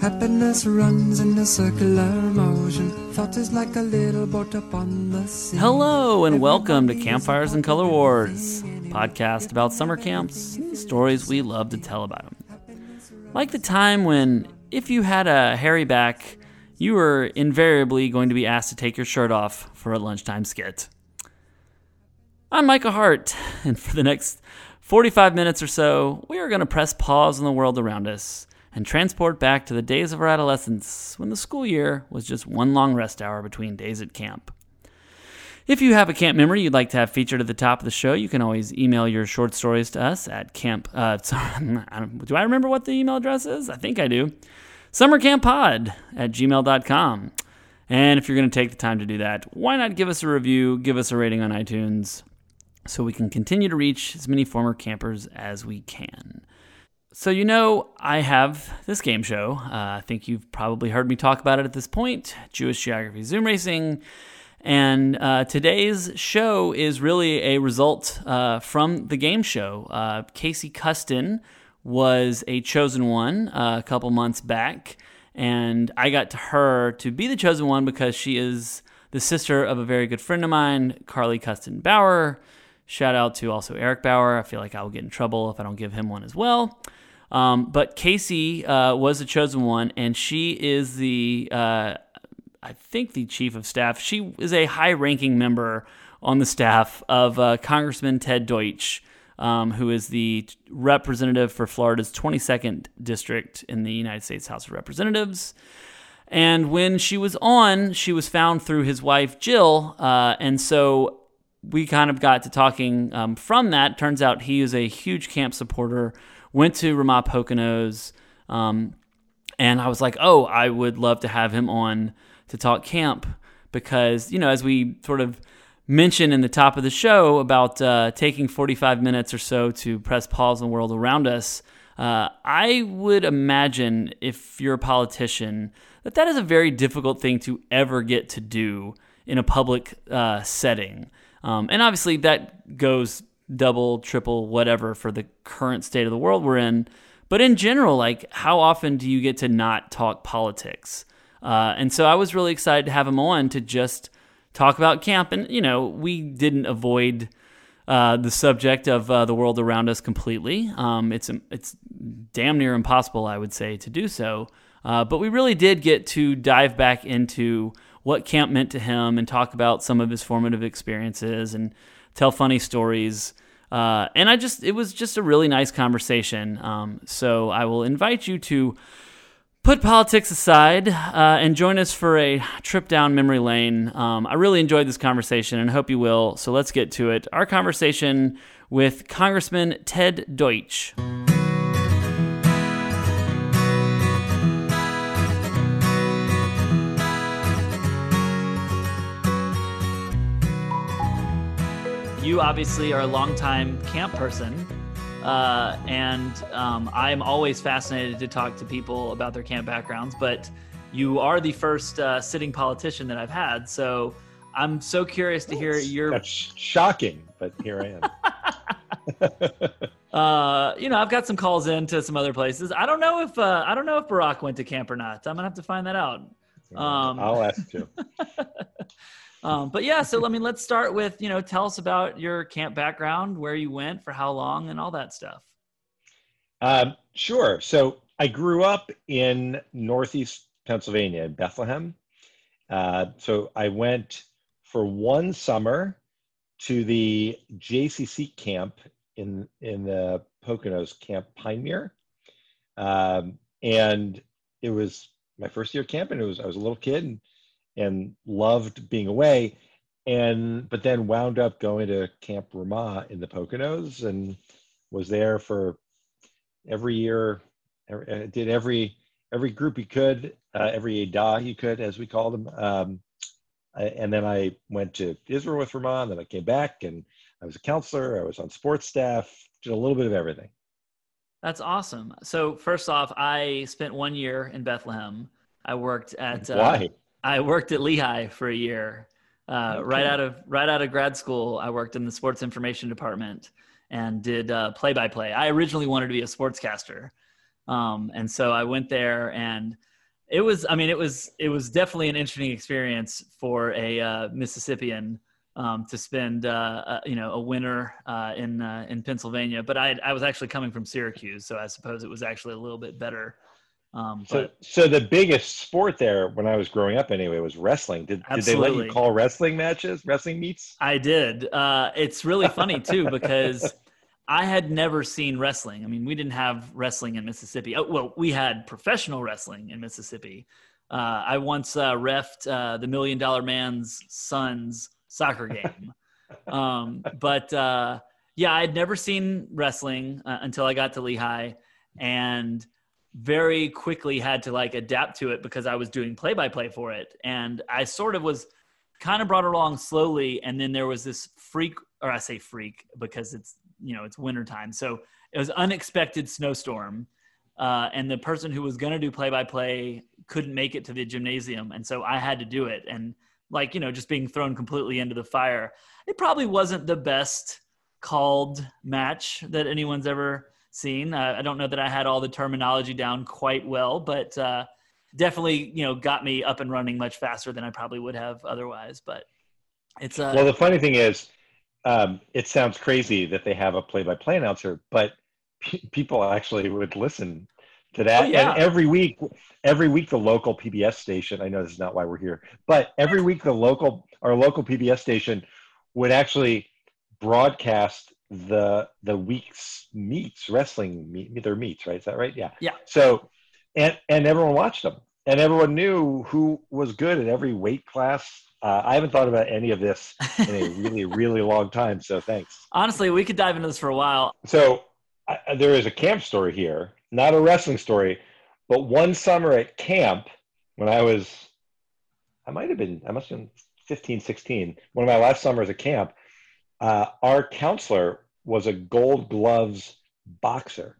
Happiness runs in a circular motion. Thought is like a little boat upon the sea. Hello and welcome to Campfires and Color Wars, podcast about summer camps, and stories we love to tell about them. Like the time when, if you had a hairy back, you were invariably going to be asked to take your shirt off for a lunchtime skit. I'm Micah Hart, and for the next 45 minutes or so, we are going to press pause on the world around us and transport back to the days of our adolescence when the school year was just one long rest hour between days at camp. If you have a camp memory you'd like to have featured at the top of the show, you can always email your short stories to us at camp. Uh, sorry, do I remember what the email address is? I think I do. Summercamppod at gmail.com. And if you're going to take the time to do that, why not give us a review, give us a rating on iTunes so we can continue to reach as many former campers as we can. So, you know, I have this game show. Uh, I think you've probably heard me talk about it at this point Jewish Geography Zoom Racing. And uh, today's show is really a result uh, from the game show. Uh, Casey Custon was a chosen one uh, a couple months back. And I got to her to be the chosen one because she is the sister of a very good friend of mine, Carly Custon Bauer. Shout out to also Eric Bauer. I feel like I will get in trouble if I don't give him one as well. Um, but Casey uh, was the chosen one, and she is the, uh, I think, the chief of staff. She is a high ranking member on the staff of uh, Congressman Ted Deutsch, um, who is the representative for Florida's 22nd district in the United States House of Representatives. And when she was on, she was found through his wife, Jill. Uh, and so we kind of got to talking um, from that. Turns out he is a huge camp supporter went to Ramah Poconos, um, and I was like, oh, I would love to have him on to talk camp because you know, as we sort of mentioned in the top of the show about uh, taking 45 minutes or so to press pause on the world around us. Uh, I would imagine if you're a politician that that is a very difficult thing to ever get to do in a public uh, setting. Um, and obviously, that goes double, triple, whatever for the current state of the world we're in. But in general, like, how often do you get to not talk politics? Uh, and so I was really excited to have him on to just talk about camp. And, you know, we didn't avoid uh, the subject of uh, the world around us completely. Um, it's, it's damn near impossible, I would say, to do so. Uh, but we really did get to dive back into what camp meant to him and talk about some of his formative experiences and tell funny stories. Uh, and I just, it was just a really nice conversation. Um, so I will invite you to put politics aside uh, and join us for a trip down memory lane. Um, I really enjoyed this conversation and hope you will. So let's get to it. Our conversation with Congressman Ted Deutsch. You obviously are a longtime camp person. Uh, and um, I'm always fascinated to talk to people about their camp backgrounds, but you are the first uh, sitting politician that I've had. So I'm so curious to hear your. That's shocking, but here I am. uh, you know, I've got some calls in to some other places. I don't know if uh, I don't know if Barack went to camp or not. I'm gonna have to find that out. Um, I'll ask you. Um, but yeah, so I mean, let's start with you know, tell us about your camp background, where you went, for how long, and all that stuff. Um, sure. So I grew up in Northeast Pennsylvania, in Bethlehem. Uh, so I went for one summer to the JCC camp in in the Poconos Camp Pinemere, um, and it was my first year camping. It was I was a little kid and and loved being away and but then wound up going to camp ramah in the poconos and was there for every year uh, did every every group he could uh, every edah he could as we called them um, and then i went to israel with ramah and then i came back and i was a counselor i was on sports staff did a little bit of everything. That's awesome. So first off i spent one year in bethlehem. I worked at uh, why I worked at Lehigh for a year. Uh, okay. Right out of right out of grad school, I worked in the sports information department, and did play by play. I originally wanted to be a sportscaster, um, and so I went there and it was i mean it was it was definitely an interesting experience for a uh, mississippian um, to spend uh, uh, you know a winter uh, in uh, in pennsylvania but i i was actually coming from syracuse so i suppose it was actually a little bit better um, so, so the biggest sport there when I was growing up anyway was wrestling. Did, did they let you call wrestling matches, wrestling meets? I did. Uh, it's really funny too because I had never seen wrestling. I mean, we didn't have wrestling in Mississippi. Oh, well, we had professional wrestling in Mississippi. Uh, I once uh, refed uh, the Million Dollar Man's son's soccer game. um, but uh, yeah, I had never seen wrestling uh, until I got to Lehigh, and very quickly had to like adapt to it because I was doing play by play for it, and I sort of was kind of brought along slowly, and then there was this freak, or I say freak because it's you know it's wintertime. So it was unexpected snowstorm uh, and the person who was going to do play by play couldn't make it to the gymnasium. And so i had to do it. And like you know just being thrown completely into the fire it probably wasn't the best called match that anyone's ever seen uh, i don't know that i had all the terminology down quite well but uh, definitely you know got me up and running much faster than i probably would have otherwise but it's uh, well the funny thing is um, it sounds crazy that they have a play-by-play announcer, but people actually would listen to that. Oh, yeah. And every week, every week the local PBS station. I know this is not why we're here, but every week the local our local PBS station would actually broadcast the the week's meets wrestling meet their meets right is that right yeah yeah so and and everyone watched them and everyone knew who was good at every weight class uh, I haven't thought about any of this in a really, really long time. So thanks. Honestly, we could dive into this for a while. So I, there is a camp story here, not a wrestling story, but one summer at camp when I was, I might have been, I must have been 15, 16, one of my last summers at camp, uh, our counselor was a gold gloves boxer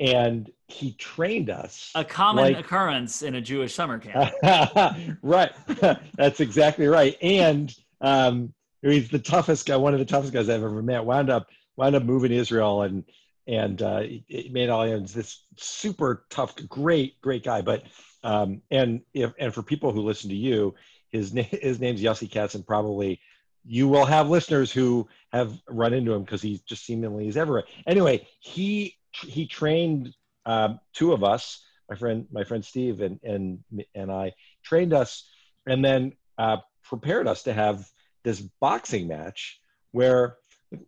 and he trained us. A common like, occurrence in a Jewish summer camp. right, that's exactly right. And um, he's the toughest guy, one of the toughest guys I've ever met. Wound up, wound up moving to Israel, and and uh, it made all ends this super tough, great, great guy. But um, and if and for people who listen to you, his name his name's Yossi Katz, and probably you will have listeners who have run into him because he just seemingly is everywhere. Anyway, he he trained um, two of us, my friend, my friend Steve and and and I trained us, and then uh, prepared us to have this boxing match where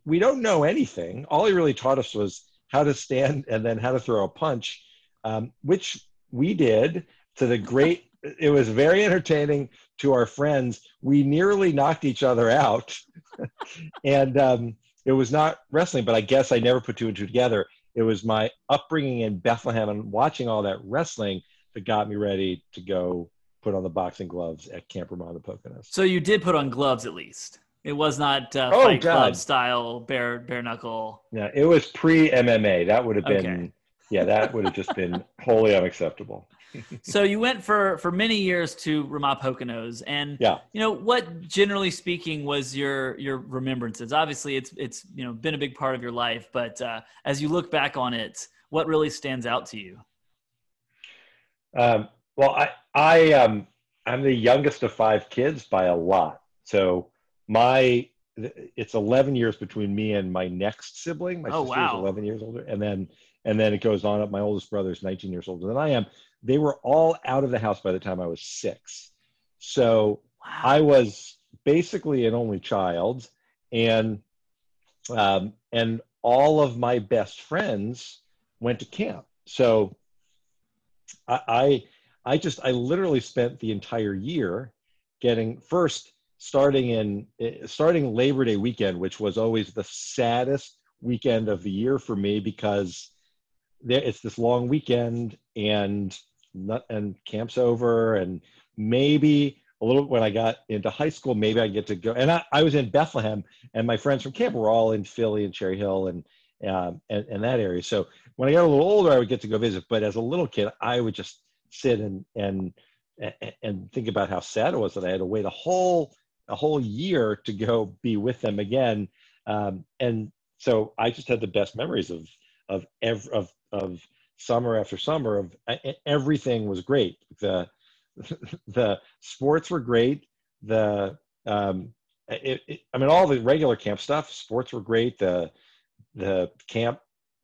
we don't know anything. All he really taught us was how to stand and then how to throw a punch, um, which we did to the great. It was very entertaining to our friends. We nearly knocked each other out, and um, it was not wrestling. But I guess I never put two and two together it was my upbringing in Bethlehem and watching all that wrestling that got me ready to go put on the boxing gloves at Camp Ramah the Poconos. So you did put on gloves at least. It was not uh, oh, fight God. club style bare bare knuckle. Yeah, it was pre MMA. That would have been okay. yeah, that would have just been wholly unacceptable. So you went for for many years to Ramah Poconos, and yeah, you know what? Generally speaking, was your your remembrances? Obviously, it's it's you know been a big part of your life, but uh, as you look back on it, what really stands out to you? Um, well, I I um I'm the youngest of five kids by a lot, so my it's 11 years between me and my next sibling. My oh, sister wow. is 11 years older, and then and then it goes on up. My oldest brother is 19 years older than I am they were all out of the house by the time I was six. So wow. I was basically an only child, and um, and all of my best friends went to camp. So I, I I just I literally spent the entire year getting first starting in starting Labor Day weekend, which was always the saddest weekend of the year for me because it's this long weekend and not, and camp's over and maybe a little when I got into high school, maybe I get to go. And I, I was in Bethlehem, and my friends from camp were all in Philly and Cherry Hill and, um, and and that area. So when I got a little older, I would get to go visit. But as a little kid, I would just sit and and and think about how sad it was that I had to wait a whole a whole year to go be with them again. Um, and so I just had the best memories of of ev- of of summer after summer of everything was great. The the sports were great. The um, it, it, I mean, all the regular camp stuff, sports were great. The the camp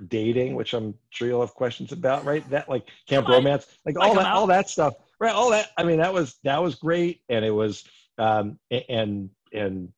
dating, which I'm sure you'll have questions about, right? That like camp romance, like all that, all that stuff, right? All that. I mean, that was that was great, and it was um, and and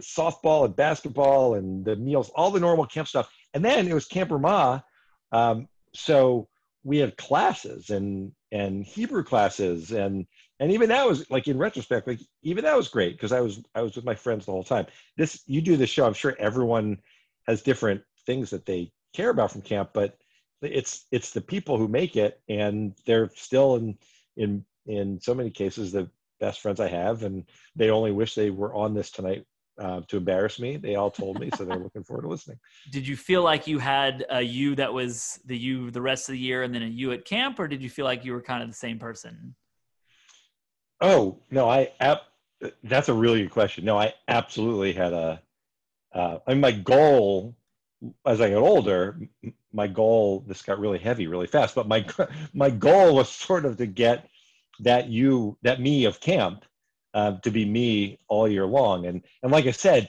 softball and basketball and the meals, all the normal camp stuff. And then it was Camp Ramah. Um, so we had classes and and Hebrew classes and and even that was like in retrospect, like even that was great because I was I was with my friends the whole time. This you do this show, I'm sure everyone has different things that they care about from camp, but it's it's the people who make it and they're still in in in so many cases the best friends I have, and they only wish they were on this tonight uh, to embarrass me. They all told me, so they're looking forward to listening. Did you feel like you had a you that was the you the rest of the year, and then a you at camp, or did you feel like you were kind of the same person? Oh no, I ap- that's a really good question. No, I absolutely had a. Uh, I mean, my goal as I got older, my goal this got really heavy really fast, but my my goal was sort of to get that you that me of camp uh, to be me all year long and and like i said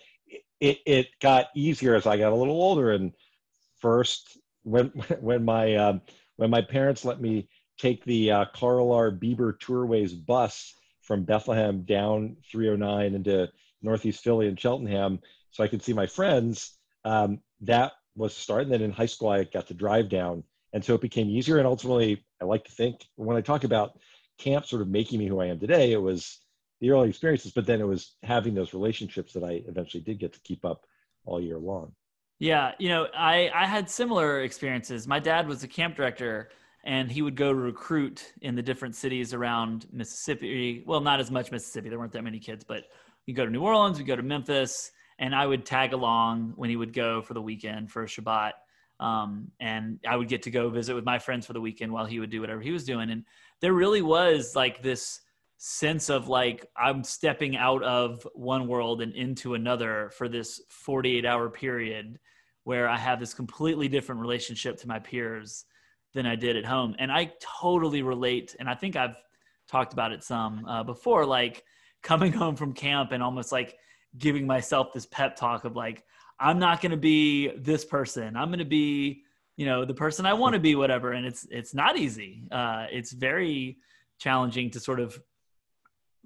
it, it got easier as i got a little older and first when when my um, when my parents let me take the uh, Carl R. Bieber Tourways bus from Bethlehem down 309 into Northeast Philly and Cheltenham, so I could see my friends. Um, that was starting. Then in high school, I got to drive down, and so it became easier. And ultimately, I like to think when I talk about camp sort of making me who I am today, it was the early experiences, but then it was having those relationships that I eventually did get to keep up all year long. Yeah, you know, I I had similar experiences. My dad was a camp director and he would go recruit in the different cities around Mississippi. Well, not as much Mississippi. There weren't that many kids, but you go to New Orleans, we go to Memphis, and I would tag along when he would go for the weekend for a Shabbat. Um, and I would get to go visit with my friends for the weekend while he would do whatever he was doing. And there really was like this sense of like I'm stepping out of one world and into another for this 48 hour period where I have this completely different relationship to my peers than I did at home. And I totally relate. And I think I've talked about it some uh, before, like coming home from camp and almost like giving myself this pep talk of like, I'm not going to be this person. I'm going to be you know the person i want to be whatever and it's it's not easy uh it's very challenging to sort of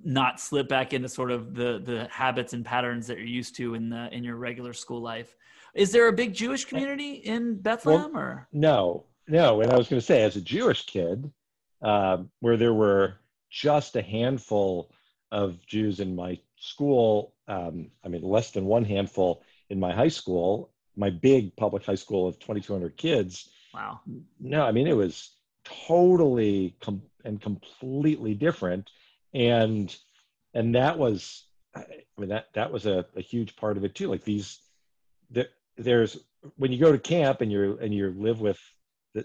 not slip back into sort of the the habits and patterns that you're used to in the in your regular school life. Is there a big jewish community in bethlehem well, or? no no and i was going to say as a jewish kid uh, where there were just a handful of jews in my school um, i mean less than one handful in my high school my big public high school of 2200 kids wow. no i mean it was totally com- and completely different and and that was i mean that that was a, a huge part of it too like these there, there's when you go to camp and you're and you live with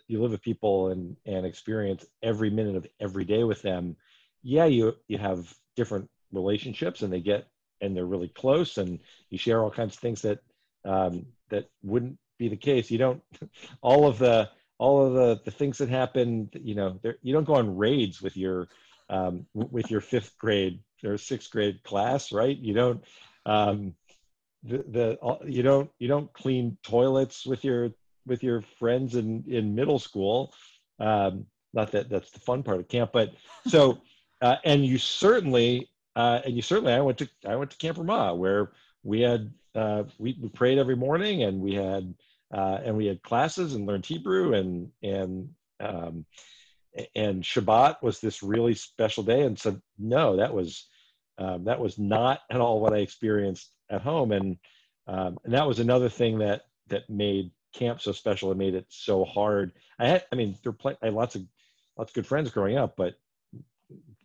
you live with people and and experience every minute of every day with them yeah you you have different relationships and they get and they're really close and you share all kinds of things that um, that wouldn't be the case. You don't all of the all of the the things that happen. You know, you don't go on raids with your um, with your fifth grade or sixth grade class, right? You don't um, the, the you don't you don't clean toilets with your with your friends in in middle school. Um, not that that's the fun part of camp, but so uh, and you certainly uh, and you certainly I went to I went to Camp Ramah where we had uh, we, we prayed every morning and we had uh, and we had classes and learned Hebrew and and um, and Shabbat was this really special day. And so no, that was um, that was not at all what I experienced at home. And um, and that was another thing that that made camp so special and made it so hard. I had I mean there I had lots of lots of good friends growing up, but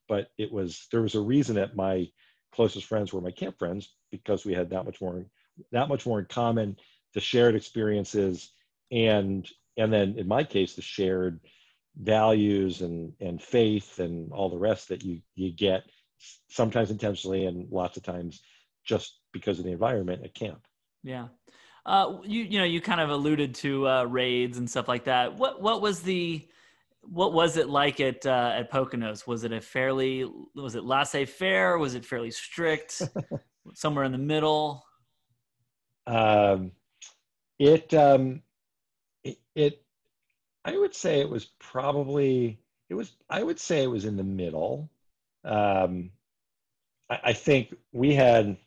but it was there was a reason that my closest friends were my camp friends because we had that much more that much more in common the shared experiences and and then in my case the shared values and and faith and all the rest that you you get sometimes intentionally and lots of times just because of the environment at camp yeah Uh, you you know you kind of alluded to uh, raids and stuff like that. What what was the what was it like at uh, at Poconos? Was it a fairly was it laissez faire? Was it fairly strict? Somewhere in the middle. Um, it, um, it it I would say it was probably it was I would say it was in the middle. Um, I, I think we had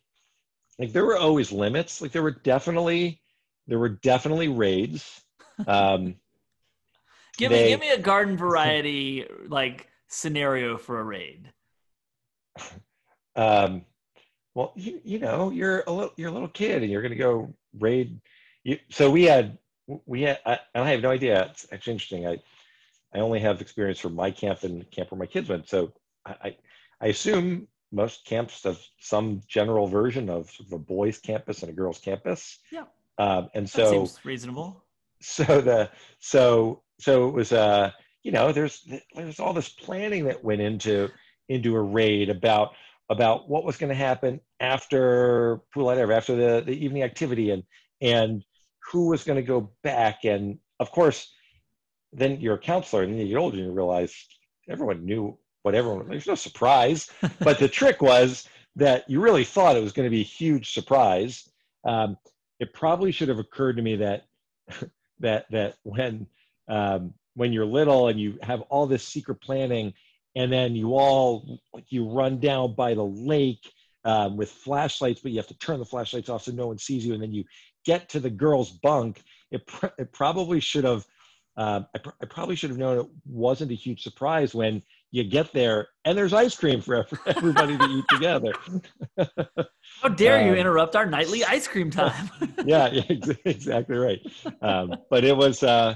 like there were always limits. Like there were definitely there were definitely raids. Um, give they, me give me a garden variety like scenario for a raid. Um, well, you you know you're a little you're a little kid and you're gonna go raid. You, so we had we had I, I have no idea. It's actually interesting. I I only have experience from my camp and camp where my kids went. So I I, I assume most camps have some general version of, sort of a boys' campus and a girls' campus. Yeah. Um, and so that seems reasonable. So the so so it was uh you know there's there's all this planning that went into into a raid about about what was going to happen after pool after the the evening activity and and who was going to go back and of course then you're a counselor and then you get older and you realize everyone knew what everyone there's no surprise but the trick was that you really thought it was going to be a huge surprise. Um, it probably should have occurred to me that that that when um, when you're little and you have all this secret planning and then you all you run down by the lake um, with flashlights but you have to turn the flashlights off so no one sees you and then you get to the girls bunk it, pr- it probably should have uh, I, pr- I, probably should have known it wasn't a huge surprise when you get there and there's ice cream for everybody to eat together. How dare um, you interrupt our nightly ice cream time? yeah, exactly right. Um, but it was, uh,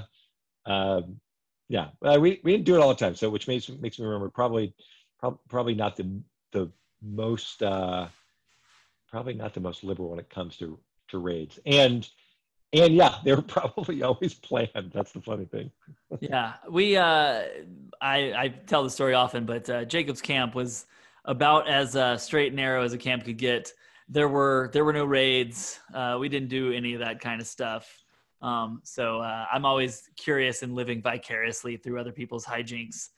um, yeah, we, we didn't do it all the time. So, which makes, makes me remember probably, pro- probably not the, the most, uh, probably not the most liberal when it comes to, to raids. And, and yeah, they were probably always planned. That's the funny thing. yeah, we uh, I I tell the story often, but uh, Jacob's camp was about as uh, straight and narrow as a camp could get. There were there were no raids. Uh, we didn't do any of that kind of stuff. Um, so uh, I'm always curious and living vicariously through other people's hijinks.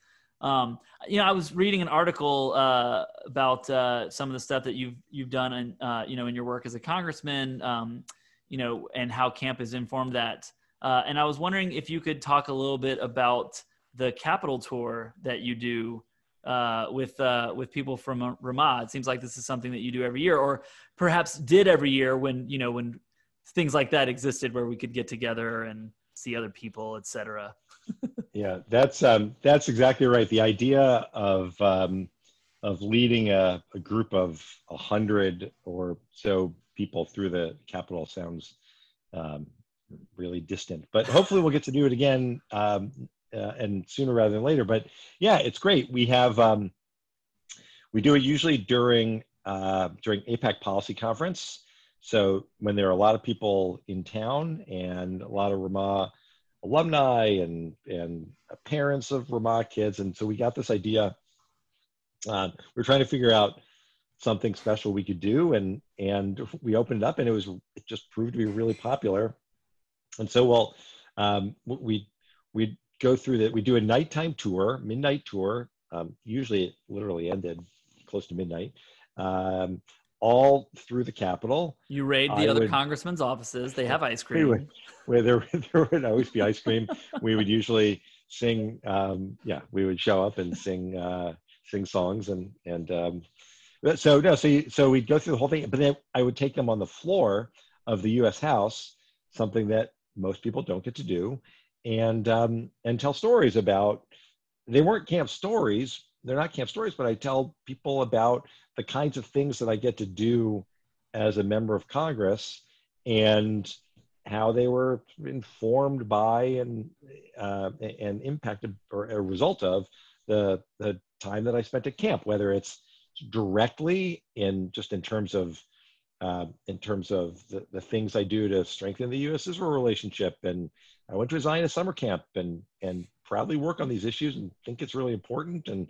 Um, you know, I was reading an article uh, about uh, some of the stuff that you've you've done, and uh, you know, in your work as a congressman. Um, you know, and how camp has informed that. Uh, and I was wondering if you could talk a little bit about the Capitol tour that you do uh, with uh, with people from Ramah. It seems like this is something that you do every year, or perhaps did every year when you know when things like that existed, where we could get together and see other people, etc. yeah, that's um, that's exactly right. The idea of um, of leading a, a group of a hundred or so people through the Capitol sounds um, really distant. But hopefully, we'll get to do it again um, uh, and sooner rather than later. But yeah, it's great. We have um, we do it usually during uh, during AIPAC Policy Conference. So when there are a lot of people in town and a lot of Ramah alumni and and parents of Ramah kids, and so we got this idea. Uh, we're trying to figure out something special we could do. And and we opened it up and it was it just proved to be really popular. And so well um, we we go through that. We do a nighttime tour midnight tour. Um, usually it literally ended close to midnight. Um, all through the Capitol. You raid the I other would, congressmen's offices. They have ice cream. Would, where there, there would always be ice cream. we would usually sing. Um, yeah, we would show up and sing uh, sing songs and and um, so no, so you, so we'd go through the whole thing, but then I would take them on the floor of the U.S. House, something that most people don't get to do, and um, and tell stories about. They weren't camp stories. They're not camp stories, but I tell people about the kinds of things that I get to do as a member of Congress, and how they were informed by and uh, and impacted or a result of the the time that I spent at camp, whether it's directly in just in terms of uh, in terms of the, the things I do to strengthen the U.S. Israel relationship. And I went to a Zionist summer camp and and proudly work on these issues and think it's really important. And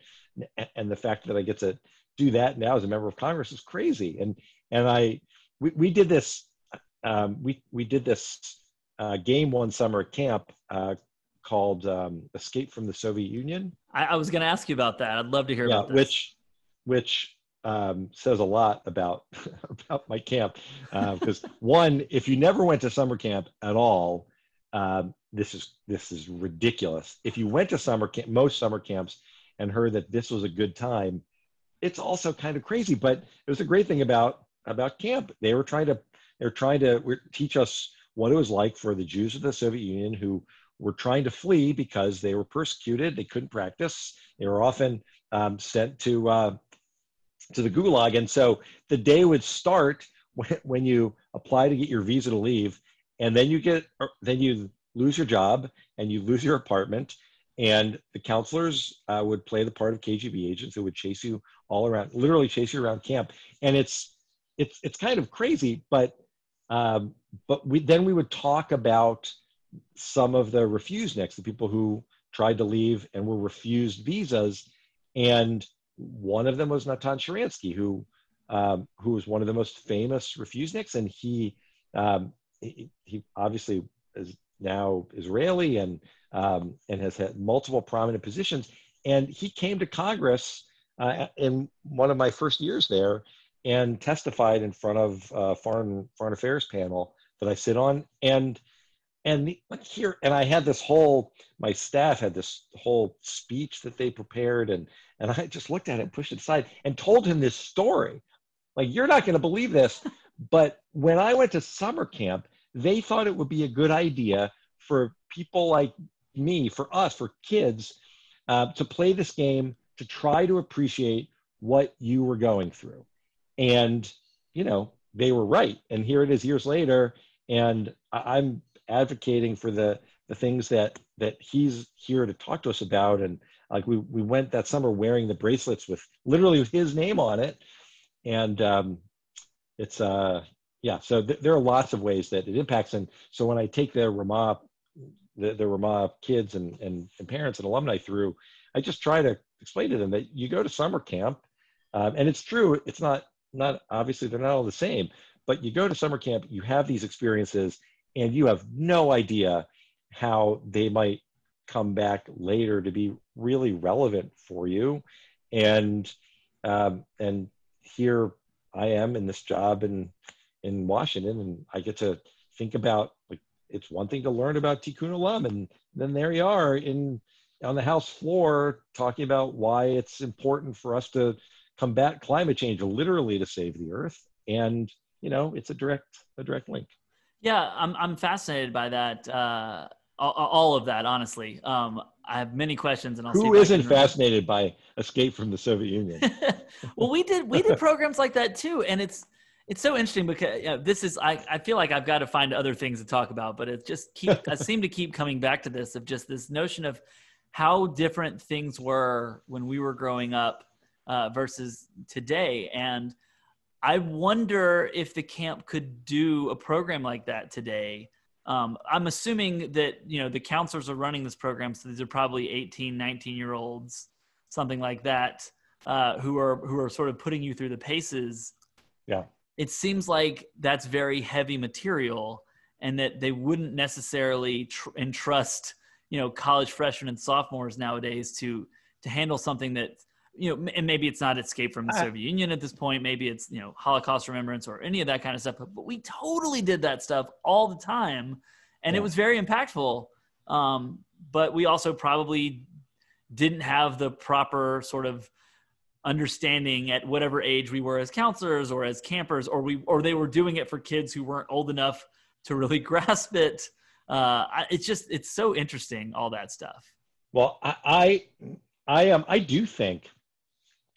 and the fact that I get to do that now as a member of Congress is crazy. And and I we, we did this um, we we did this uh, game one summer at camp uh, called um, Escape from the Soviet Union. I, I was going to ask you about that. I'd love to hear yeah, about this. which which um, says a lot about about my camp because uh, one, if you never went to summer camp at all, um, this is this is ridiculous. If you went to summer camp, most summer camps, and heard that this was a good time, it's also kind of crazy. But it was a great thing about about camp. They were trying to they're trying to teach us what it was like for the Jews of the Soviet Union who were trying to flee because they were persecuted. They couldn't practice. They were often um, sent to uh, to the gulag. And so the day would start when, when you apply to get your visa to leave, and then you get then you lose your job and you lose your apartment. And the counselors uh, would play the part of KGB agents who would chase you all around, literally chase you around camp. And it's it's it's kind of crazy, but um, but we then we would talk about some of the refused refuseniks, the people who tried to leave and were refused visas, and one of them was Natan Sharansky, who um, who was one of the most famous refuseniks, and he, um, he, he obviously is now Israeli and um, and has had multiple prominent positions. And he came to Congress uh, in one of my first years there and testified in front of a foreign foreign affairs panel that I sit on. And and here and I had this whole my staff had this whole speech that they prepared and and I just looked at it, pushed it aside, and told him this story. Like, you're not going to believe this. But when I went to summer camp, they thought it would be a good idea for people like me, for us, for kids, uh, to play this game to try to appreciate what you were going through. And, you know, they were right. And here it is years later. And I'm advocating for the, the things that, that he's here to talk to us about. And like we, we went that summer wearing the bracelets with literally with his name on it. And um, it's, uh, yeah, so th- there are lots of ways that it impacts. And so when I take the Ramah, the, the Ramah kids and, and, and parents and alumni through, I just try to explain to them that you go to summer camp, um, and it's true. It's not not obviously they're not all the same, but you go to summer camp, you have these experiences, and you have no idea how they might come back later to be really relevant for you and um, and here i am in this job in in washington and i get to think about like it's one thing to learn about tikkun olam and then there you are in on the house floor talking about why it's important for us to combat climate change literally to save the earth and you know it's a direct a direct link yeah i'm, I'm fascinated by that uh all, all of that, honestly. Um, I have many questions, and I'll who isn't fascinated by Escape from the Soviet Union? well, we did we did programs like that too, and it's it's so interesting because know, this is I, I feel like I've got to find other things to talk about, but it just keep I seem to keep coming back to this of just this notion of how different things were when we were growing up uh, versus today, and I wonder if the camp could do a program like that today. Um, i'm assuming that you know the counselors are running this program so these are probably 18 19 year olds something like that uh, who are who are sort of putting you through the paces. Yeah it seems like that's very heavy material and that they wouldn't necessarily tr- entrust you know college freshmen and sophomores nowadays to to handle something that you know, and maybe it's not escape from the uh, Soviet Union at this point. Maybe it's you know Holocaust remembrance or any of that kind of stuff. But, but we totally did that stuff all the time, and yeah. it was very impactful. Um, but we also probably didn't have the proper sort of understanding at whatever age we were as counselors or as campers, or we or they were doing it for kids who weren't old enough to really grasp it. Uh, it's just it's so interesting all that stuff. Well, I I I, um, I do think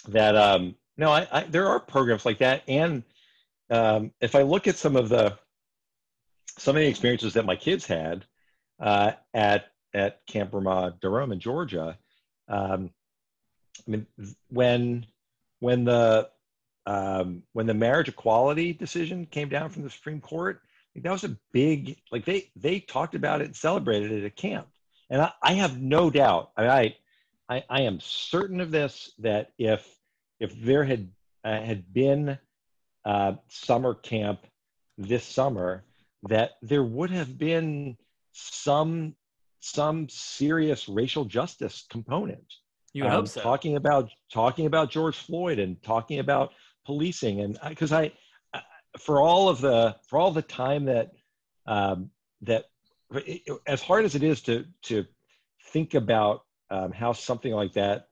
that um, no, I, I, there are programs like that, and um, if I look at some of the some of the experiences that my kids had uh, at at Camp Ramah Darom in Georgia, um, I mean, when when the um, when the marriage equality decision came down from the Supreme Court, like that was a big like they they talked about it and celebrated it at camp, and I, I have no doubt. I, I I, I am certain of this that if if there had uh, had been uh, summer camp this summer, that there would have been some some serious racial justice component. You um, hope so. Talking about talking about George Floyd and talking about policing, and because I, I, for all of the for all the time that um, that as hard as it is to to think about um, how something like that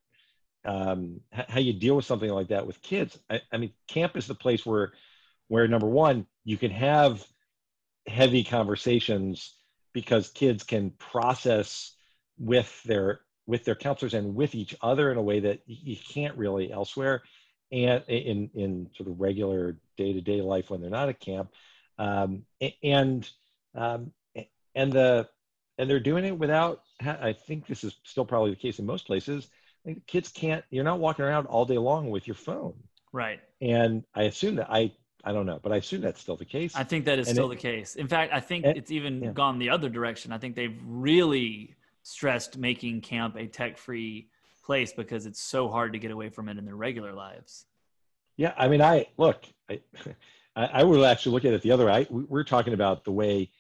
um, how you deal with something like that with kids I, I, mean camp is the place where where number one you can have heavy conversations because kids can process with their with their counselors and with each other in a way that you can't really elsewhere. And in in sort of regular day-to-day life when they're not at camp um, and um, and the and they're doing it without i think this is still probably the case in most places kids can't you're not walking around all day long with your phone. Right. And i assume that i i don't know but i assume that's still the case. I think that is and still it, the case. In fact i think it's even yeah. gone the other direction. I think they've really stressed making camp a tech free place because it's so hard to get away from it in their regular lives yeah i mean i look i i would actually look at it the other way we're talking about the way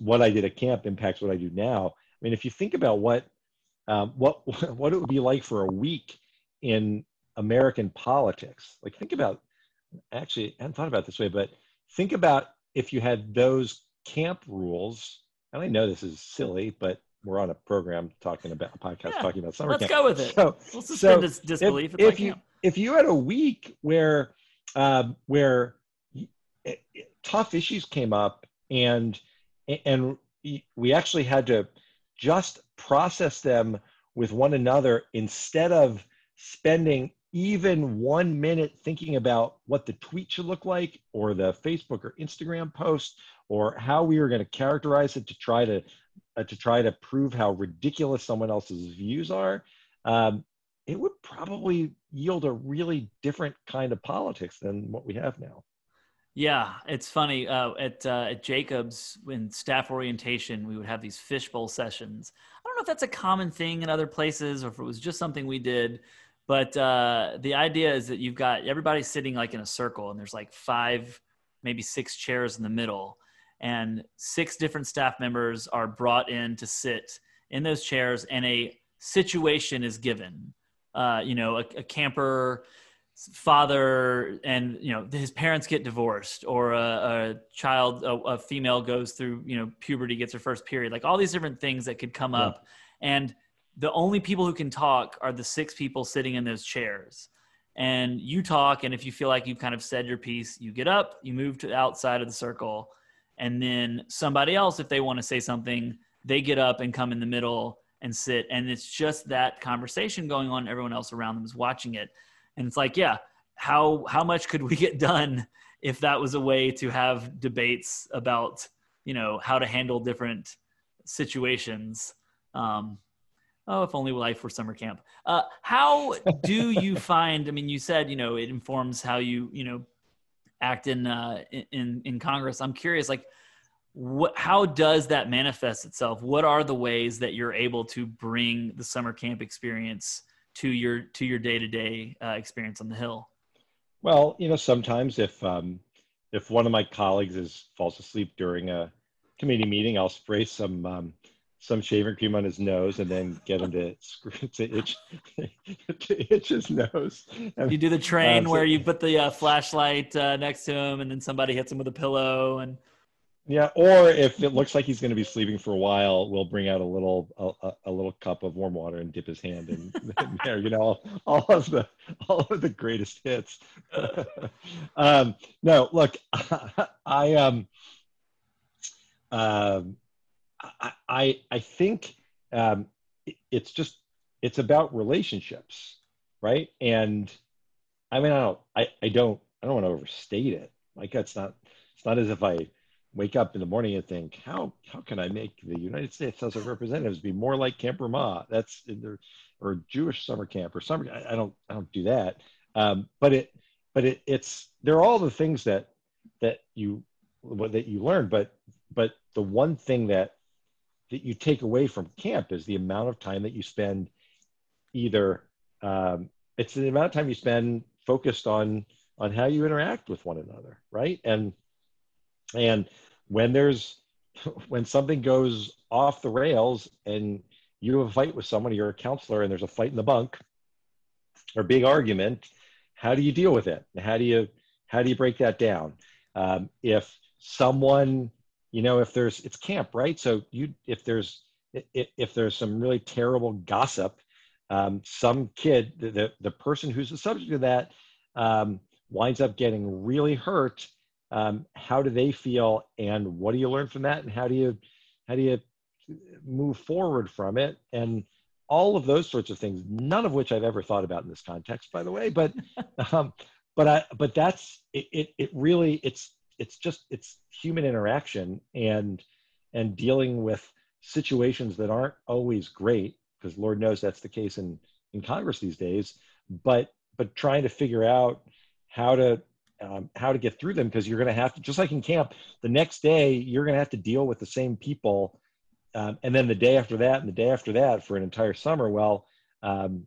what I did at camp impacts what I do now. I mean, if you think about what um, what what it would be like for a week in American politics, like think about actually I hadn't thought about this way, but think about if you had those camp rules. And I know this is silly, but we're on a program talking about a podcast yeah, talking about summer let's camp. go with it. So, we'll suspend so disbelief. If, if you camp. if you had a week where um, where it, it, tough issues came up and and we actually had to just process them with one another instead of spending even one minute thinking about what the tweet should look like or the facebook or instagram post or how we were going to characterize it to try to uh, to try to prove how ridiculous someone else's views are um, it would probably yield a really different kind of politics than what we have now yeah, it's funny. Uh, at uh, at Jacobs, in staff orientation, we would have these fishbowl sessions. I don't know if that's a common thing in other places or if it was just something we did, but uh, the idea is that you've got everybody sitting like in a circle, and there's like five, maybe six chairs in the middle, and six different staff members are brought in to sit in those chairs, and a situation is given. Uh, you know, a, a camper father and you know his parents get divorced or a, a child a, a, female goes through you know puberty gets her first period like all these different things that could come yeah. up and the only people who can talk are the six people sitting in those chairs and you talk and if you feel like you've kind of said your piece you get up you move to the outside of the circle and then somebody else if they want to say something they get up and come in the middle and sit and it's just that conversation going on everyone else around them is watching it and it's like, yeah, how how much could we get done if that was a way to have debates about you know how to handle different situations? Um, oh, if only life were summer camp. Uh, how do you find? I mean, you said you know it informs how you you know act in uh, in in Congress. I'm curious, like what how does that manifest itself what are the ways that you're able to bring the summer camp experience to your to your day to day experience on the hill? Well, you know, sometimes if um, if one of my colleagues is falls asleep during a committee meeting, I'll spray some um, some shaving cream on his nose and then get him to, to itch to itch his nose. You do the train uh, so, where you put the uh, flashlight uh, next to him, and then somebody hits him with a pillow, and yeah, or if it looks like he's going to be sleeping for a while, we'll bring out a little a, a little cup of warm water and dip his hand in, in there. You know, all, all, of the all of the greatest hits. um, no, look, I um, um, I I, think um, it's just it's about relationships, right? And I mean, I don't I, I don't I don't want to overstate it. Like that's not it's not as if I wake up in the morning and think, how how can I make the United States House of Representatives be more like Camp Ramah? That's in or Jewish summer camp or summer. I, I don't I don't do that. Um, but it but it, it's they're all the things that that you that you learn. But but the one thing that that you take away from camp is the amount of time that you spend either um, it's the amount of time you spend focused on on how you interact with one another right and and when there's when something goes off the rails and you have a fight with someone, you're a counselor, and there's a fight in the bunk or big argument. How do you deal with it? How do you how do you break that down? Um, if someone, you know, if there's it's camp, right? So you if there's if, there's some really terrible gossip, um, some kid, the, the, the person who's the subject of that, um, winds up getting really hurt. Um, how do they feel, and what do you learn from that, and how do you how do you move forward from it, and all of those sorts of things. None of which I've ever thought about in this context, by the way. But um, but I but that's it, it. It really it's it's just it's human interaction and and dealing with situations that aren't always great because Lord knows that's the case in in Congress these days. But but trying to figure out how to um, how to get through them because you're going to have to just like in camp the next day you're going to have to deal with the same people um, and then the day after that and the day after that for an entire summer well um,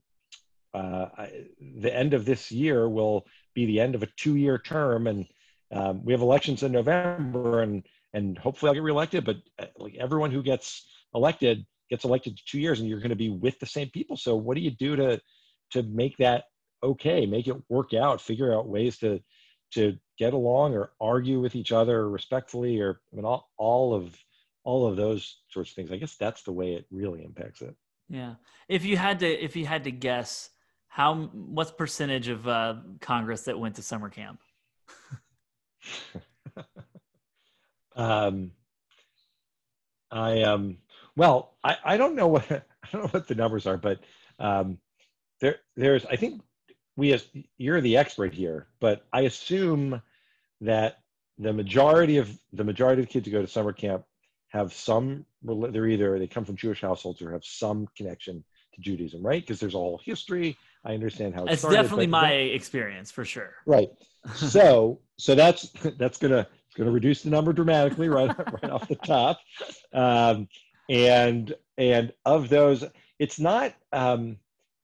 uh, I, the end of this year will be the end of a two-year term and um, we have elections in november and and hopefully i'll get reelected but uh, like everyone who gets elected gets elected to two years and you're going to be with the same people. So what do you do to to make that okay make it work out figure out ways to to get along or argue with each other respectfully or i mean all, all of all of those sorts of things. I guess that's the way it really impacts it. Yeah. If you had to if you had to guess how what's percentage of uh, congress that went to summer camp um i um well i i don't know what i don't know what the numbers are but um there there's i think we as you're the expert here, but I assume that the majority of the majority of kids who go to summer camp have some they're either they come from Jewish households or have some connection to Judaism, right? Because there's a whole history. I understand how it's started, definitely my experience for sure. Right. So so that's that's gonna gonna reduce the number dramatically right right off the top. Um, and and of those, it's not um,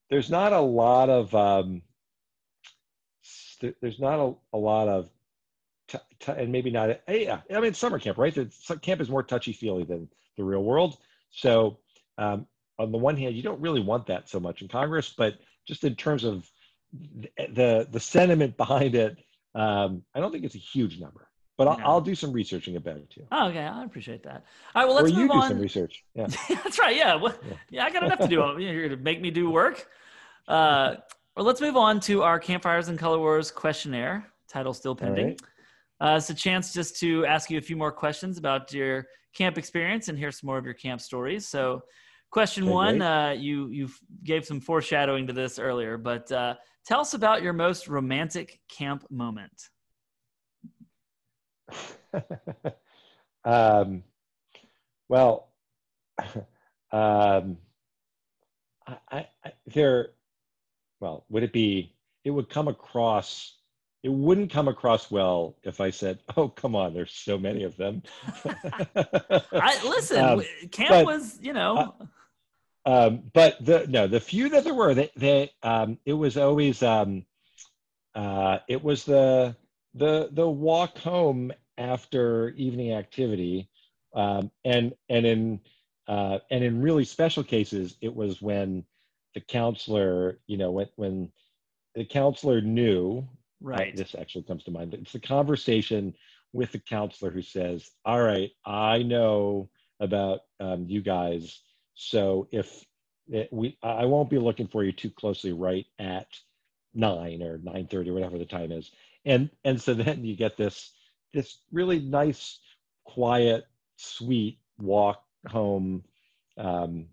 there's not a lot of um, there's not a, a lot of t- t- and maybe not a, yeah i mean summer camp right the camp is more touchy feely than the real world so um, on the one hand you don't really want that so much in congress but just in terms of the the sentiment behind it um, i don't think it's a huge number but I'll, I'll, do some researching about it too. Oh, okay, I appreciate that. All right, well, let's or move you do on. some research. Yeah, that's right. Yeah, well, yeah. yeah, I got enough to do. You're going to make me do work. Uh, well, let's move on to our Campfires and Color Wars questionnaire. Title still pending. Right. Uh, it's a chance just to ask you a few more questions about your camp experience and hear some more of your camp stories. So, question okay, one, uh, you you gave some foreshadowing to this earlier, but uh, tell us about your most romantic camp moment. um, well, um, I, I, there well, would it be, it would come across, it wouldn't come across well if I said, oh, come on, there's so many of them. I, listen, um, camp but, was, you know. Uh, um, but the, no, the few that there were, they, they um, it was always, um, uh, it was the, the, the walk home after evening activity. Um, and, and in, uh, and in really special cases, it was when the counselor, you know, when when the counselor knew, right? Uh, this actually comes to mind. It's the conversation with the counselor who says, "All right, I know about um, you guys, so if it, we, I won't be looking for you too closely right at nine or nine thirty, whatever the time is." And and so then you get this this really nice, quiet, sweet walk home um,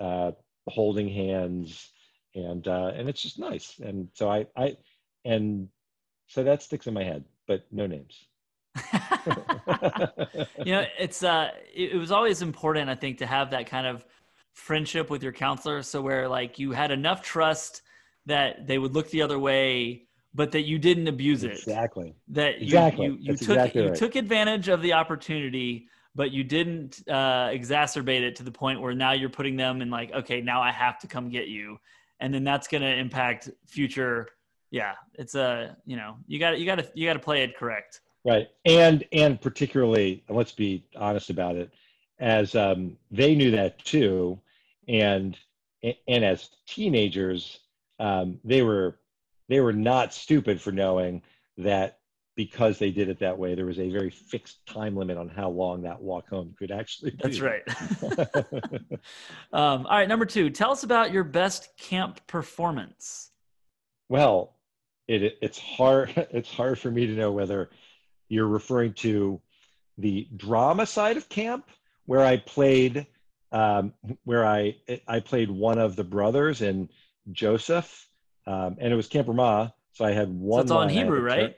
uh, holding hands and uh, and it's just nice and so i i and so that sticks in my head but no names you know it's uh it, it was always important i think to have that kind of friendship with your counselor so where like you had enough trust that they would look the other way but that you didn't abuse it exactly that you exactly. you, you took exactly right. you took advantage of the opportunity but you didn't uh, exacerbate it to the point where now you're putting them in like, okay, now I have to come get you, and then that's going to impact future. Yeah, it's a you know you got you got to you got to play it correct. Right, and and particularly, let's be honest about it, as um, they knew that too, and and as teenagers, um, they were they were not stupid for knowing that because they did it that way, there was a very fixed time limit on how long that walk home could actually be. That's right. um, all right, number two, tell us about your best camp performance. Well, it, it's hard. It's hard for me to know whether you're referring to the drama side of camp, where I played, um, where I I played one of the brothers and Joseph, um, and it was Camp Ramah. So I had one. So it's all in Hebrew, right?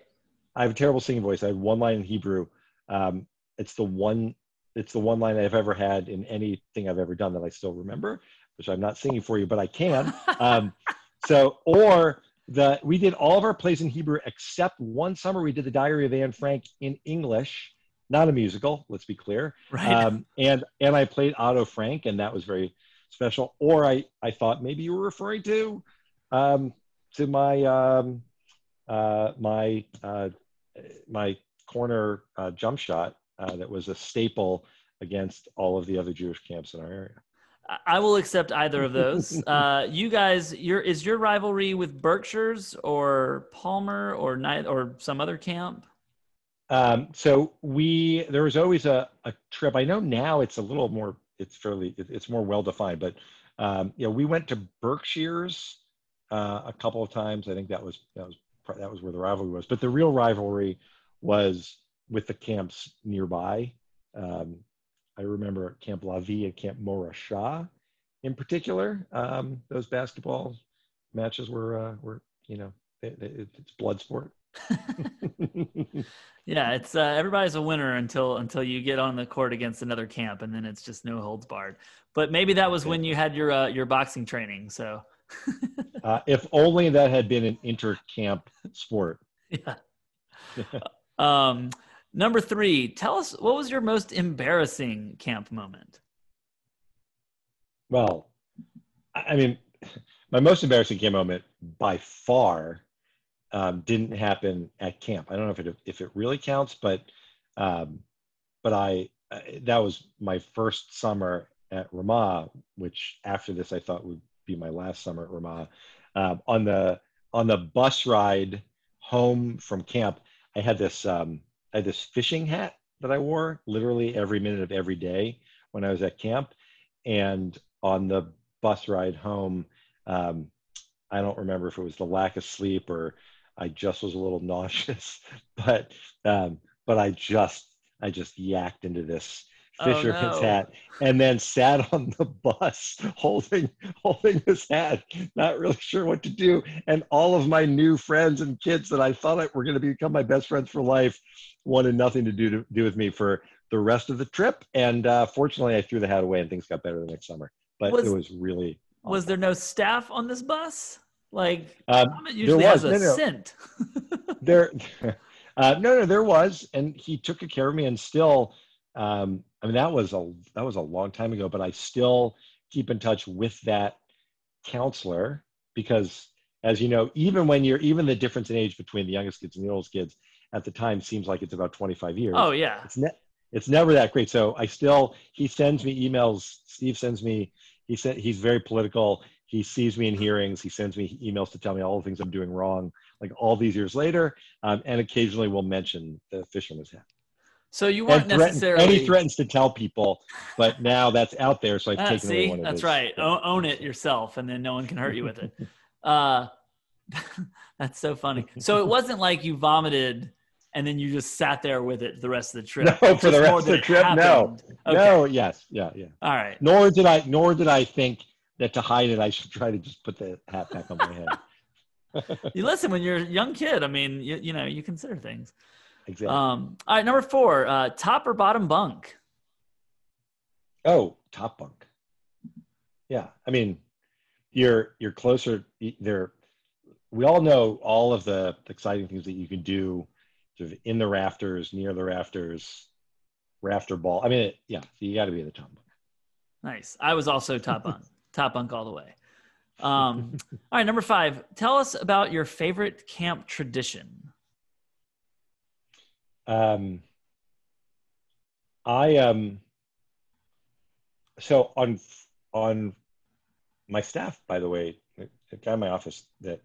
I have a terrible singing voice. I had one line in Hebrew. Um, it's the one. It's the one line I've ever had in anything I've ever done that I still remember, which I'm not singing for you, but I can. Um, so, or the we did all of our plays in Hebrew except one summer we did the Diary of Anne Frank in English, not a musical. Let's be clear. Right. Um, and and I played Otto Frank, and that was very special. Or I I thought maybe you were referring to um, to my um, uh, my uh, my corner uh, jump shot uh, that was a staple against all of the other Jewish camps in our area. I will accept either of those. Uh, you guys, your is your rivalry with Berkshires or Palmer or night or some other camp? Um, so we there was always a, a trip. I know now it's a little more. It's fairly it's more well defined, but um, you know we went to Berkshires uh, a couple of times. I think that was that was that was where the rivalry was. But the real rivalry was with the camps nearby. Um, I remember Camp Lavi and Camp Morasha in particular. Um, those basketball matches were uh, were you know it, it, it's blood sport. yeah, it's uh, everybody's a winner until until you get on the court against another camp, and then it's just no holds barred. But maybe that was when you had your uh, your boxing training. So uh, if only that had been an inter-camp sport. Yeah. um, number three, tell us what was your most embarrassing camp moment? Well, I mean, my most embarrassing camp moment by far um, didn't happen at camp. I don't know if it if it really counts, but um, but I uh, that was my first summer at Ramah, which after this I thought would be my last summer at Ramah. Um, on the on the bus ride home from camp, I had this um, I had this fishing hat that I wore literally every minute of every day when I was at camp. And on the bus ride home, um, I don't remember if it was the lack of sleep or I just was a little nauseous, but um, but I just I just yacked into this fisherman's oh, no. hat and then sat on the bus holding holding his hat not really sure what to do. And all of my new friends and kids that i thought were going to become my best friends for life wanted nothing to do to do with me for the rest of the trip. And uh, fortunately i threw the hat away and things got better the next summer. But was, it was really awful. was there no staff on this bus? Like um, usually was, has a no, no. scent. There uh, no no there was. And he took good care of me and still um, I mean, that was a that was a long time ago, but I still keep in touch with that counselor because, as you know, even when you're even the difference in age between the youngest kids and the oldest kids at the time seems like it's about 25 years. Oh yeah, it's ne- it's never that great. So I still he sends me emails. Steve sends me. He said he's very political. He sees me in hearings. He sends me emails to tell me all the things I'm doing wrong, like all these years later, um, and occasionally will mention the fisherman's hat. So you weren't and necessarily. And he threatens to tell people, but now that's out there, so I've ah, taken see, one that's right. O- own it yourself, and then no one can hurt you with it. Uh, that's so funny. So it wasn't like you vomited and then you just sat there with it the rest of the trip. No, for the rest of the trip, no, okay. no, yes, yeah, yeah. All right. Nor did I, nor did I think that to hide it, I should try to just put the hat back on my head. you listen when you're a young kid. I mean, you, you know, you consider things. Exactly. Um, all right, number four, uh, top or bottom bunk? Oh, top bunk. Yeah, I mean, you're you're closer. There, we all know all of the exciting things that you can do, sort of in the rafters, near the rafters, rafter ball. I mean, it, yeah, you got to be in the top bunk. Nice. I was also top bunk, top bunk all the way. Um, all right, number five. Tell us about your favorite camp tradition. Um, I um. So on on my staff, by the way, the guy in my office that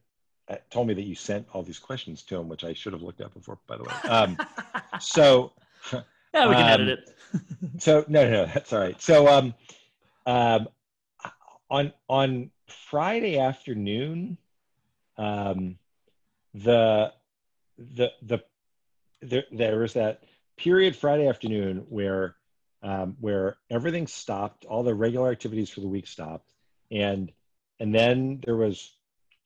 uh, told me that you sent all these questions to him, which I should have looked up before, by the way. Um, so yeah, we can um, edit it. so no, no, that's all right. So um, um, on on Friday afternoon, um, the the the there there was that period Friday afternoon where um, where everything stopped, all the regular activities for the week stopped, and and then there was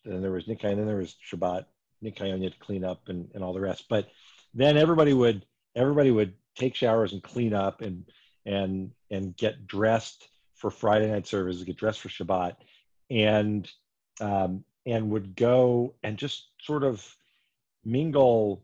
then there was Nikkei, and then there was Shabbat, Nikkei to clean up and, and all the rest. But then everybody would everybody would take showers and clean up and and and get dressed for Friday night service, get dressed for Shabbat, and um, and would go and just sort of mingle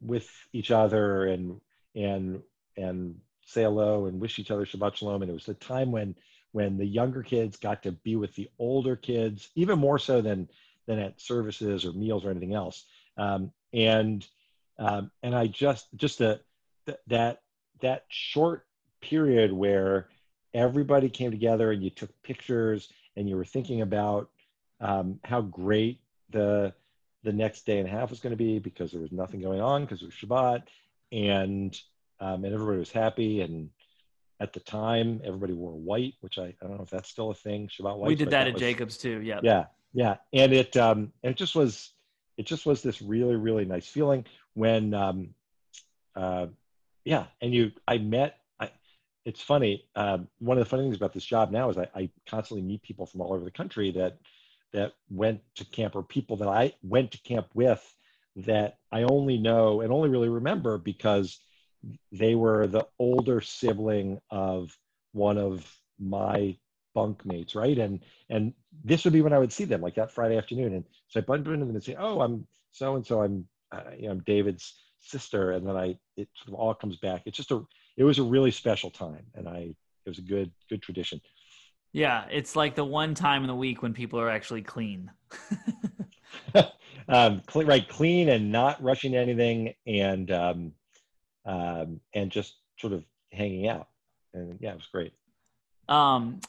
with each other and and and say hello and wish each other Shabbat Shalom. And it was the time when when the younger kids got to be with the older kids, even more so than than at services or meals or anything else. Um, and um, and I just just the, the, that that short period where everybody came together and you took pictures and you were thinking about um, how great the the next day and a half was going to be because there was nothing going on because it was Shabbat. And um, and everybody was happy. And at the time everybody wore white which I, I don't know if that's still a thing Shabbat white we did that at was, Jacobs too yeah. Yeah yeah. And it um and it just was it just was this really really nice feeling when um uh yeah. And you i met i it's funny um one of the funny things about this job now is I, I constantly meet people from all over the country that that went to camp or people that i went to camp with that i only know and only really remember because they were the older sibling of one of my bunkmates, right? And and this would be when I would see them, like that Friday afternoon. And so I bumped into them and say, "Oh, I'm so and so. I'm uh, you know I'm David's sister." And then I it sort of all comes back. It's just a it was a really special time, and I it was a good good tradition. Yeah, it's like the one time in the week when people are actually clean. um, clean, right, clean and not rushing anything, and um, um, and just sort of hanging out. And yeah, it was great. Um,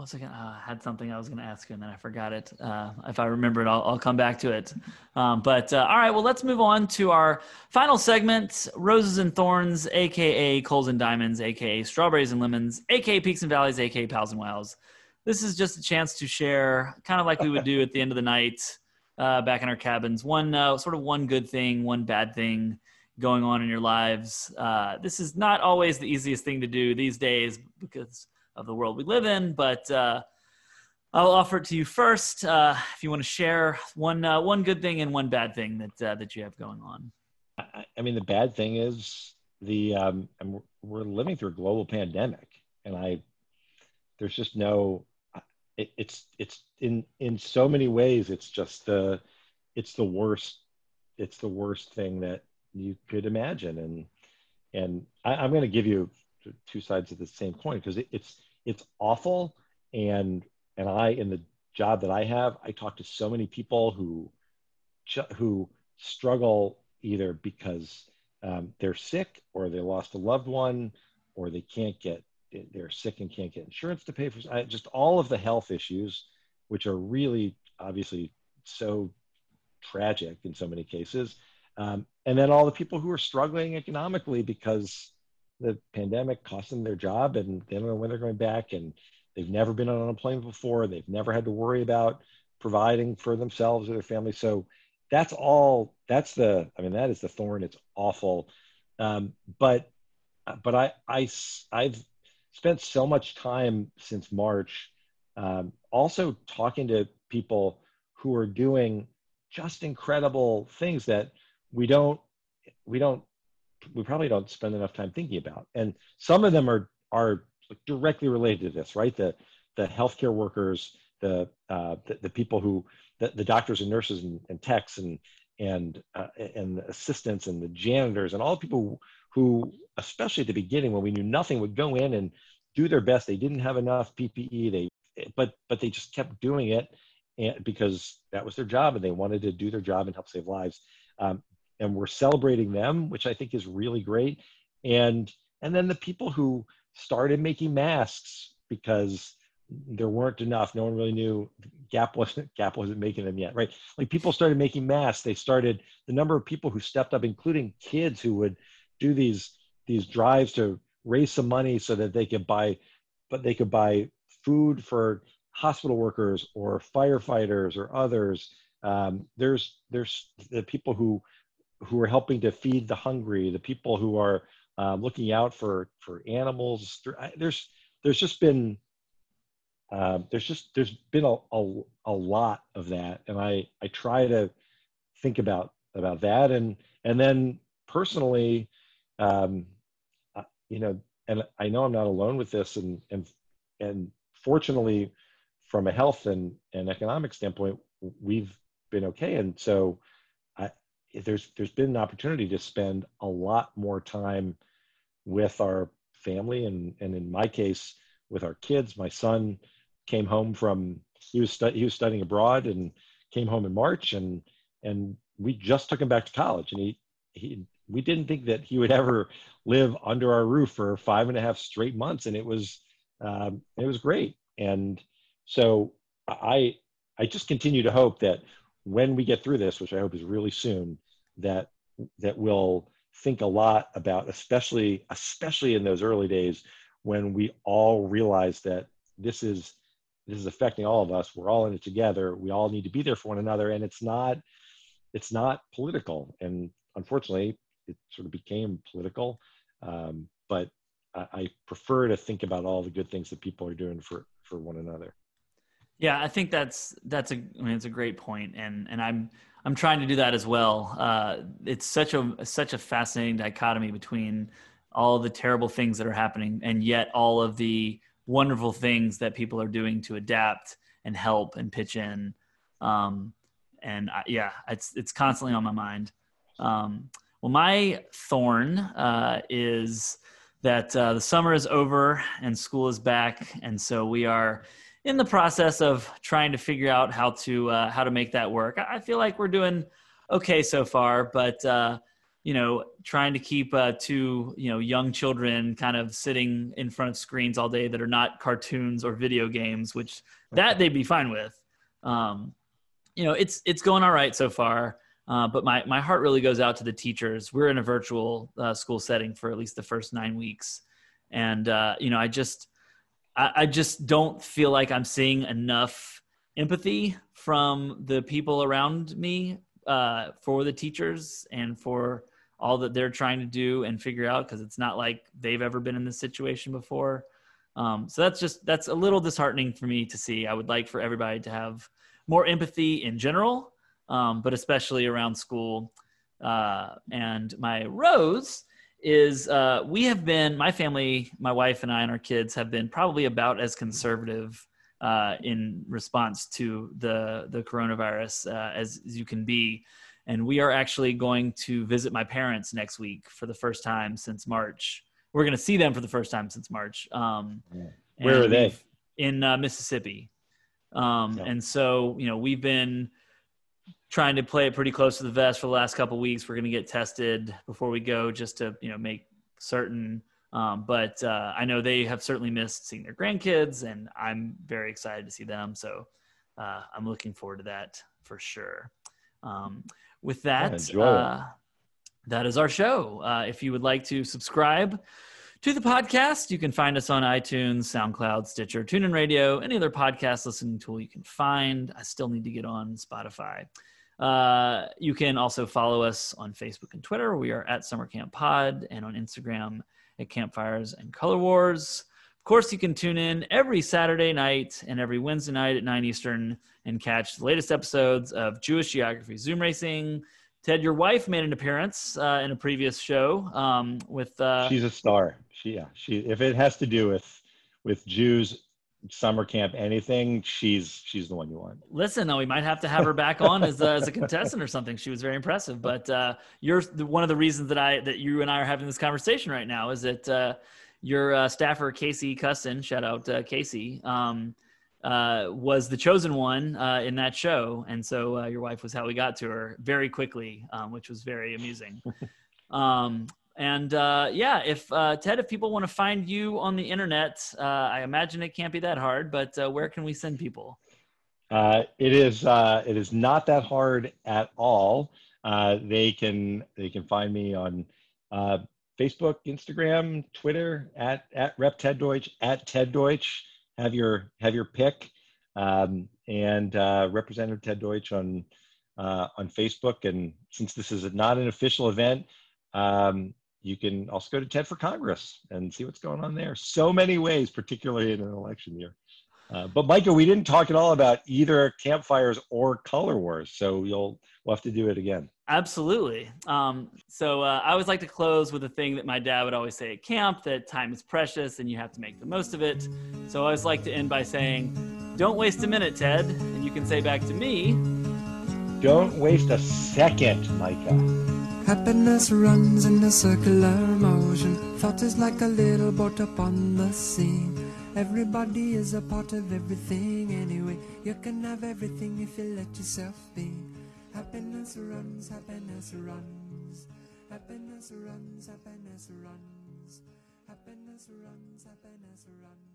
what was I gonna, uh, had something I was going to ask you and then I forgot it. Uh, if I remember it, I'll, I'll come back to it. Um, but uh, all right, well, let's move on to our final segment Roses and Thorns, AKA Coals and Diamonds, AKA Strawberries and Lemons, AKA Peaks and Valleys, AKA Pals and Wows. This is just a chance to share, kind of like we would do at the end of the night uh, back in our cabins, one uh, sort of one good thing, one bad thing going on in your lives. Uh, this is not always the easiest thing to do these days because of the world we live in, but uh, I'll offer it to you first. Uh, if you want to share one uh, one good thing and one bad thing that uh, that you have going on. I, I mean, the bad thing is the um, we're living through a global pandemic, and I there's just no. It, it's it's in in so many ways it's just the it's the worst it's the worst thing that you could imagine and and I, am going to give you two sides of the same coin because it, it's it's awful. And and i in the job that i have i talk to so many people who who struggle either because um, they're sick or they lost a loved one or they can't get they're sick and can't get insurance to pay for just all of the health issues which are really obviously so tragic in so many cases. Um, and then all the people who are struggling economically because the pandemic cost them their job and they don't know when they're going back and they've never been on unemployment before. They've never had to worry about providing for themselves or their family. So that's all that's the i mean that is the thorn. It's awful. Um, but but i i i've spent so much time since march um, also talking to people who are doing just incredible things that we don't we don't we probably don't spend enough time thinking about. And some of them are are directly related to this, right? The the healthcare workers, the uh, the, the, people who the, the doctors and nurses and, and techs and and uh, and the assistants and the janitors and all the people who, especially at the beginning when we knew nothing, would go in and do their best. They didn't have enough PPE. They but but they just kept doing it and because that was their job and they wanted to do their job and help save lives. Um, and we're celebrating them, which I think is really great. And and then the people who started making masks because there weren't enough. No one really knew Gap wasn't Gap wasn't making them yet, right? Like people started making masks. They started the number of people who stepped up, including kids who would do these these drives to raise some money so that they could buy, but they could buy food for hospital workers or firefighters or others. Um, there's there's the people who who are helping to feed the hungry, the people who are uh, looking out for for animals. There's there's just been uh, there's just there's been a, a, a lot of that, and I I try to think about about that, and and then personally, um, you know, and I know I'm not alone with this, and and and fortunately, from a health and and economic standpoint, we've been okay, and so there's there's been an opportunity to spend a lot more time with our family, and and in my case, with our kids. My son came home from he was stu- he was studying abroad and came home in March, and and we just took him back to college, and he he we didn't think that he would ever live under our roof for five and a half straight months, and it was um, it was great. And so I I just continue to hope that when we get through this, which I hope is really soon, that that we'll think a lot about, especially especially in those early days when we all realize that this is this is affecting all of us. We're all in it together. We all need to be there for one another, and it's not it's not political. And unfortunately, it sort of became political. Um, but I, I prefer to think about all the good things that people are doing for for one another. Yeah, I think that's that's a I mean it's a great point, and and I'm I'm trying to do that as well. Uh, it's such a such a fascinating dichotomy between all the terrible things that are happening, and yet all of the wonderful things that people are doing to adapt and help and pitch in. Um, and I, yeah, it's it's constantly on my mind. Um, well, my thorn uh, is that uh, the summer is over and school is back, and so we are in the process of trying to figure out how to uh, how to make that work. I feel like we're doing okay so far, but uh, you know, trying to keep uh, two you know young children kind of sitting in front of screens all day that are not cartoons or video games, which that they'd be fine with. Um, you know, it's it's going all right so far. Uh, but my, my heart really goes out to the teachers. We're in a virtual uh, school setting for at least the first nine weeks. And, uh, you know, I just, I, I just don't feel like I'm seeing enough empathy from the people around me uh, for the teachers and for all that they're trying to do and figure out because it's not like they've ever been in this situation before. Um, so that's just that's a little disheartening for me to see. I would like for everybody to have more empathy in general um, but especially around school. Uh, and my rose is uh, we have been, my family, my wife and I and our kids have been probably about as conservative uh, in response to the, the coronavirus uh, as, as you can be. And we are actually going to visit my parents next week for the first time since March. We're going to see them for the first time since March. Um, Where are they? In uh, Mississippi. Um, yeah. And so, you know, we've been trying to play it pretty close to the vest for the last couple weeks. We're going to get tested before we go, just to you know make certain. Um, but uh, I know they have certainly missed seeing their grandkids, and I'm very excited to see them. So uh, I'm looking forward to that for sure. Um, with that, uh, that is our show. Uh, if you would like to subscribe to the podcast, you can find us on iTunes, SoundCloud, Stitcher, TuneIn Radio, any other podcast listening tool you can find. I still need to get on Spotify. Uh, you can also follow us on Facebook and Twitter. We are at Summer Camp Pod and on Instagram at Campfires and Color Wars. Of course, you can tune in every Saturday night and every Wednesday night at 9 Eastern and catch the latest episodes of Jewish Geography Zoom Racing. Ted, your wife made an appearance uh, in a previous show um, with. Uh, She's a star. She, yeah, she. If it has to do with with Jews summer camp anything she's she's the one you want. Listen though we might have to have her back on as, a, as a contestant or something. She was very impressive. But uh, you're one of the reasons that i that you and i are having this conversation right now is that uh, your uh, staffer casey custon shout out uh, casey um, uh, was the chosen one uh, in that show, and so uh, your wife was how we got to her very quickly, um, which was very amusing. um, and uh, yeah, if uh, Ted, if people want to find you on the internet, uh, I imagine it can't be that hard. But where can we send people? it is it is not that hard at all. they can they can find me on Facebook, Instagram, Twitter at at Rep Ted Deutch at Ted Deutch have your have your pick. Um, and uh, Representative Ted Deutch on uh, on Facebook. And since this is not an official event, um, you can also go to TED for Congress and see what's going on there. So many ways, particularly in an election year. Uh, but Micah, we didn't talk at all about either campfires or color wars, so you'll we'll have to do it again. Absolutely. Um, so uh, I always like to close with a thing that my dad would always say at camp: that time is precious and you have to make the most of it. So I always like to end by saying, "Don't waste a minute, Ted," and you can say back to me, "Don't waste a second, Micah." Happiness runs in a circular motion. Thought is like a little boat upon the sea. Everybody is a part of everything anyway. You can have everything if you let yourself be. Happiness runs, happiness runs. Happiness runs, happiness runs. Happiness runs, happiness runs.